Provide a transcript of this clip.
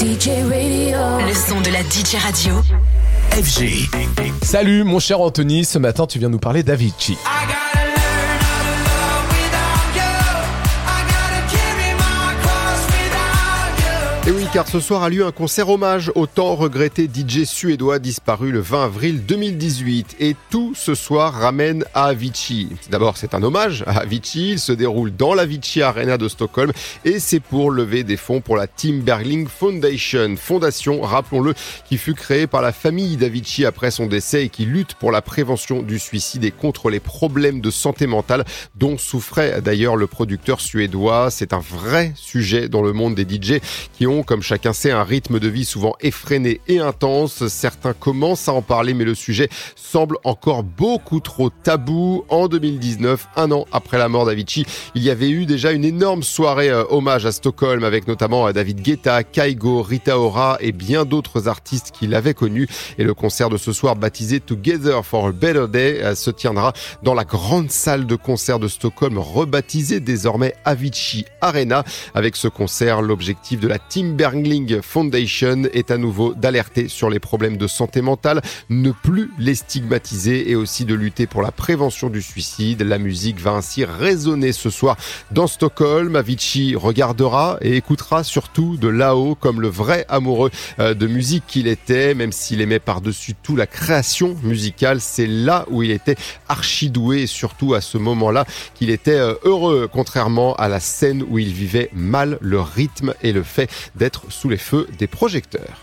DJ Radio. Le son de la DJ Radio. FG. Salut mon cher Anthony, ce matin tu viens nous parler d'Avicii. Et car ce soir a lieu un concert hommage au temps regretté DJ suédois disparu le 20 avril 2018. Et tout ce soir ramène à Avicii. D'abord, c'est un hommage à Avicii. Il se déroule dans la Avicii Arena de Stockholm et c'est pour lever des fonds pour la Team Bergling Foundation. Fondation, rappelons-le, qui fut créée par la famille d'Avicii après son décès et qui lutte pour la prévention du suicide et contre les problèmes de santé mentale dont souffrait d'ailleurs le producteur suédois. C'est un vrai sujet dans le monde des DJ qui ont comme chacun sait, un rythme de vie souvent effréné et intense. Certains commencent à en parler, mais le sujet semble encore beaucoup trop tabou. En 2019, un an après la mort d'Avicii, il y avait eu déjà une énorme soirée euh, hommage à Stockholm avec notamment euh, David Guetta, Kaigo, Rita Ora et bien d'autres artistes qui l'avaient connu. Et le concert de ce soir baptisé Together for a Better Day euh, se tiendra dans la grande salle de concert de Stockholm rebaptisée désormais Avicii Arena. Avec ce concert, l'objectif de la team Bergling Foundation est à nouveau d'alerter sur les problèmes de santé mentale, ne plus les stigmatiser et aussi de lutter pour la prévention du suicide. La musique va ainsi résonner ce soir dans Stockholm. Avicii regardera et écoutera surtout de là-haut comme le vrai amoureux euh, de musique qu'il était, même s'il aimait par-dessus tout la création musicale. C'est là où il était archi doué et surtout à ce moment-là qu'il était euh, heureux, contrairement à la scène où il vivait mal le rythme et le fait d'être sous les feux des projecteurs.